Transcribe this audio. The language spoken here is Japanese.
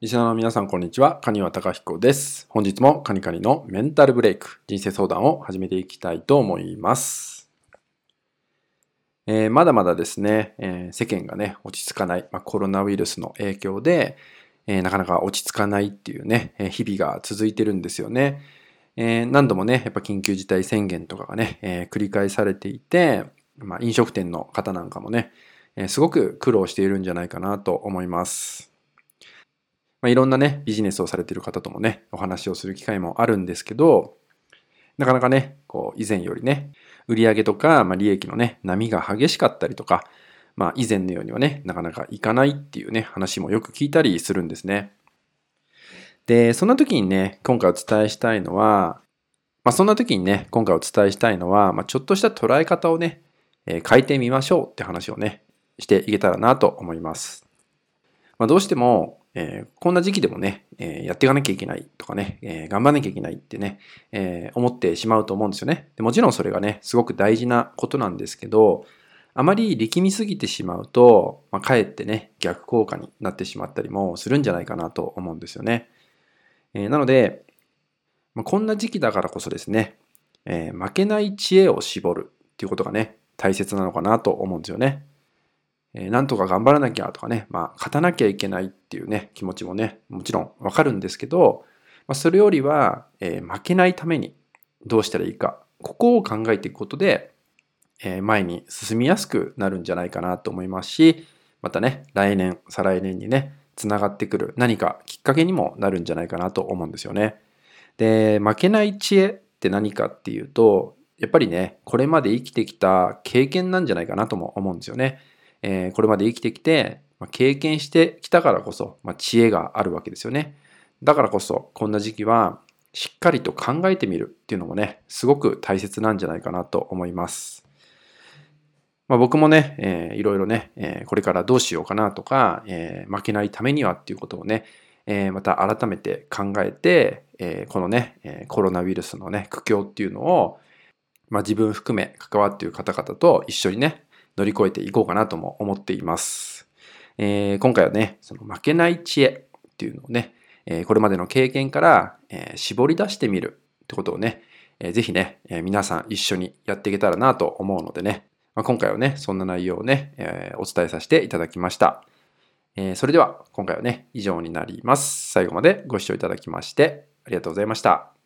リスナーの皆さん、こんにちは。カニワタカヒコです。本日もカニカニのメンタルブレイク、人生相談を始めていきたいと思います。えー、まだまだですね、えー、世間がね、落ち着かない、まあ、コロナウイルスの影響で、えー、なかなか落ち着かないっていうね、え日々が続いてるんですよね。え何度もね、やっぱ緊急事態宣言とかがね、え繰り返されていて、まあ、飲食店の方なんかもね、えすごく苦労しているんじゃないかなと思います。まあ、いろんなね、ビジネスをされている方ともね、お話をする機会もあるんですけど、なかなかね、こう、以前よりね、売上とか、まあ、利益のね、波が激しかったりとか、まあ、以前のようにはね、なかなかいかないっていうね、話もよく聞いたりするんですね。で、そんな時にね、今回お伝えしたいのは、まあ、そんな時にね、今回お伝えしたいのは、まあ、ちょっとした捉え方をね、えー、変えてみましょうって話をね、していけたらなと思います。まあ、どうしても、えー、こんな時期でもね、えー、やっていかなきゃいけないとかね、えー、頑張らなきゃいけないってね、え思ってしまうと思うんですよねで。もちろんそれがね、すごく大事なことなんですけど、あまり力みすぎてしまうと、まあ、かえってね、逆効果になってしまったりもするんじゃないかなと思うんですよね。えなので、まあ、こんな時期だからこそですね、え負けない知恵を絞るっていうことがね、大切なのかなと思うんですよね。えなんとか頑張らなきゃとかね、まあ、勝たなきゃいけないっていうね、気持ちもね、もちろんわかるんですけど、まあ、それよりは、えー、負けないためにどうしたらいいか、ここを考えていくことで、えー、前に進みやすくなるんじゃないかなと思いますし、またね、来年、再来年にね、つながってくる何かきっかけにもなるんじゃないかなと思うんですよね。で、負けない知恵って何かっていうと、やっぱりね、これまで生きてきた経験なんじゃないかなとも思うんですよね。えー、これまで生きてきて、まあ、経験してきたからこそ、まあ、知恵があるわけですよね。だからこそ、こんな時期は、しっかりと考えてみるっていうのもね、すごく大切なんじゃないかなと思います。まあ、僕もね、えー、いろいろね、えー、これからどうしようかなとか、えー、負けないためにはっていうことをね、えー、また改めて考えて、えー、このね、えー、コロナウイルスのね、苦境っていうのを、まあ、自分含め関わっている方々と一緒にね、乗り越えていこうかなとも思っています。えー、今回はね、その負けない知恵っていうのをね、えー、これまでの経験から、えー、絞り出してみるってことをね、えー、ぜひね、え、皆さん一緒にやっていけたらなと思うのでね、まあ、今回はね、そんな内容をね、え、お伝えさせていただきました。え、それでは今回はね、以上になります。最後までご視聴いただきましてありがとうございました。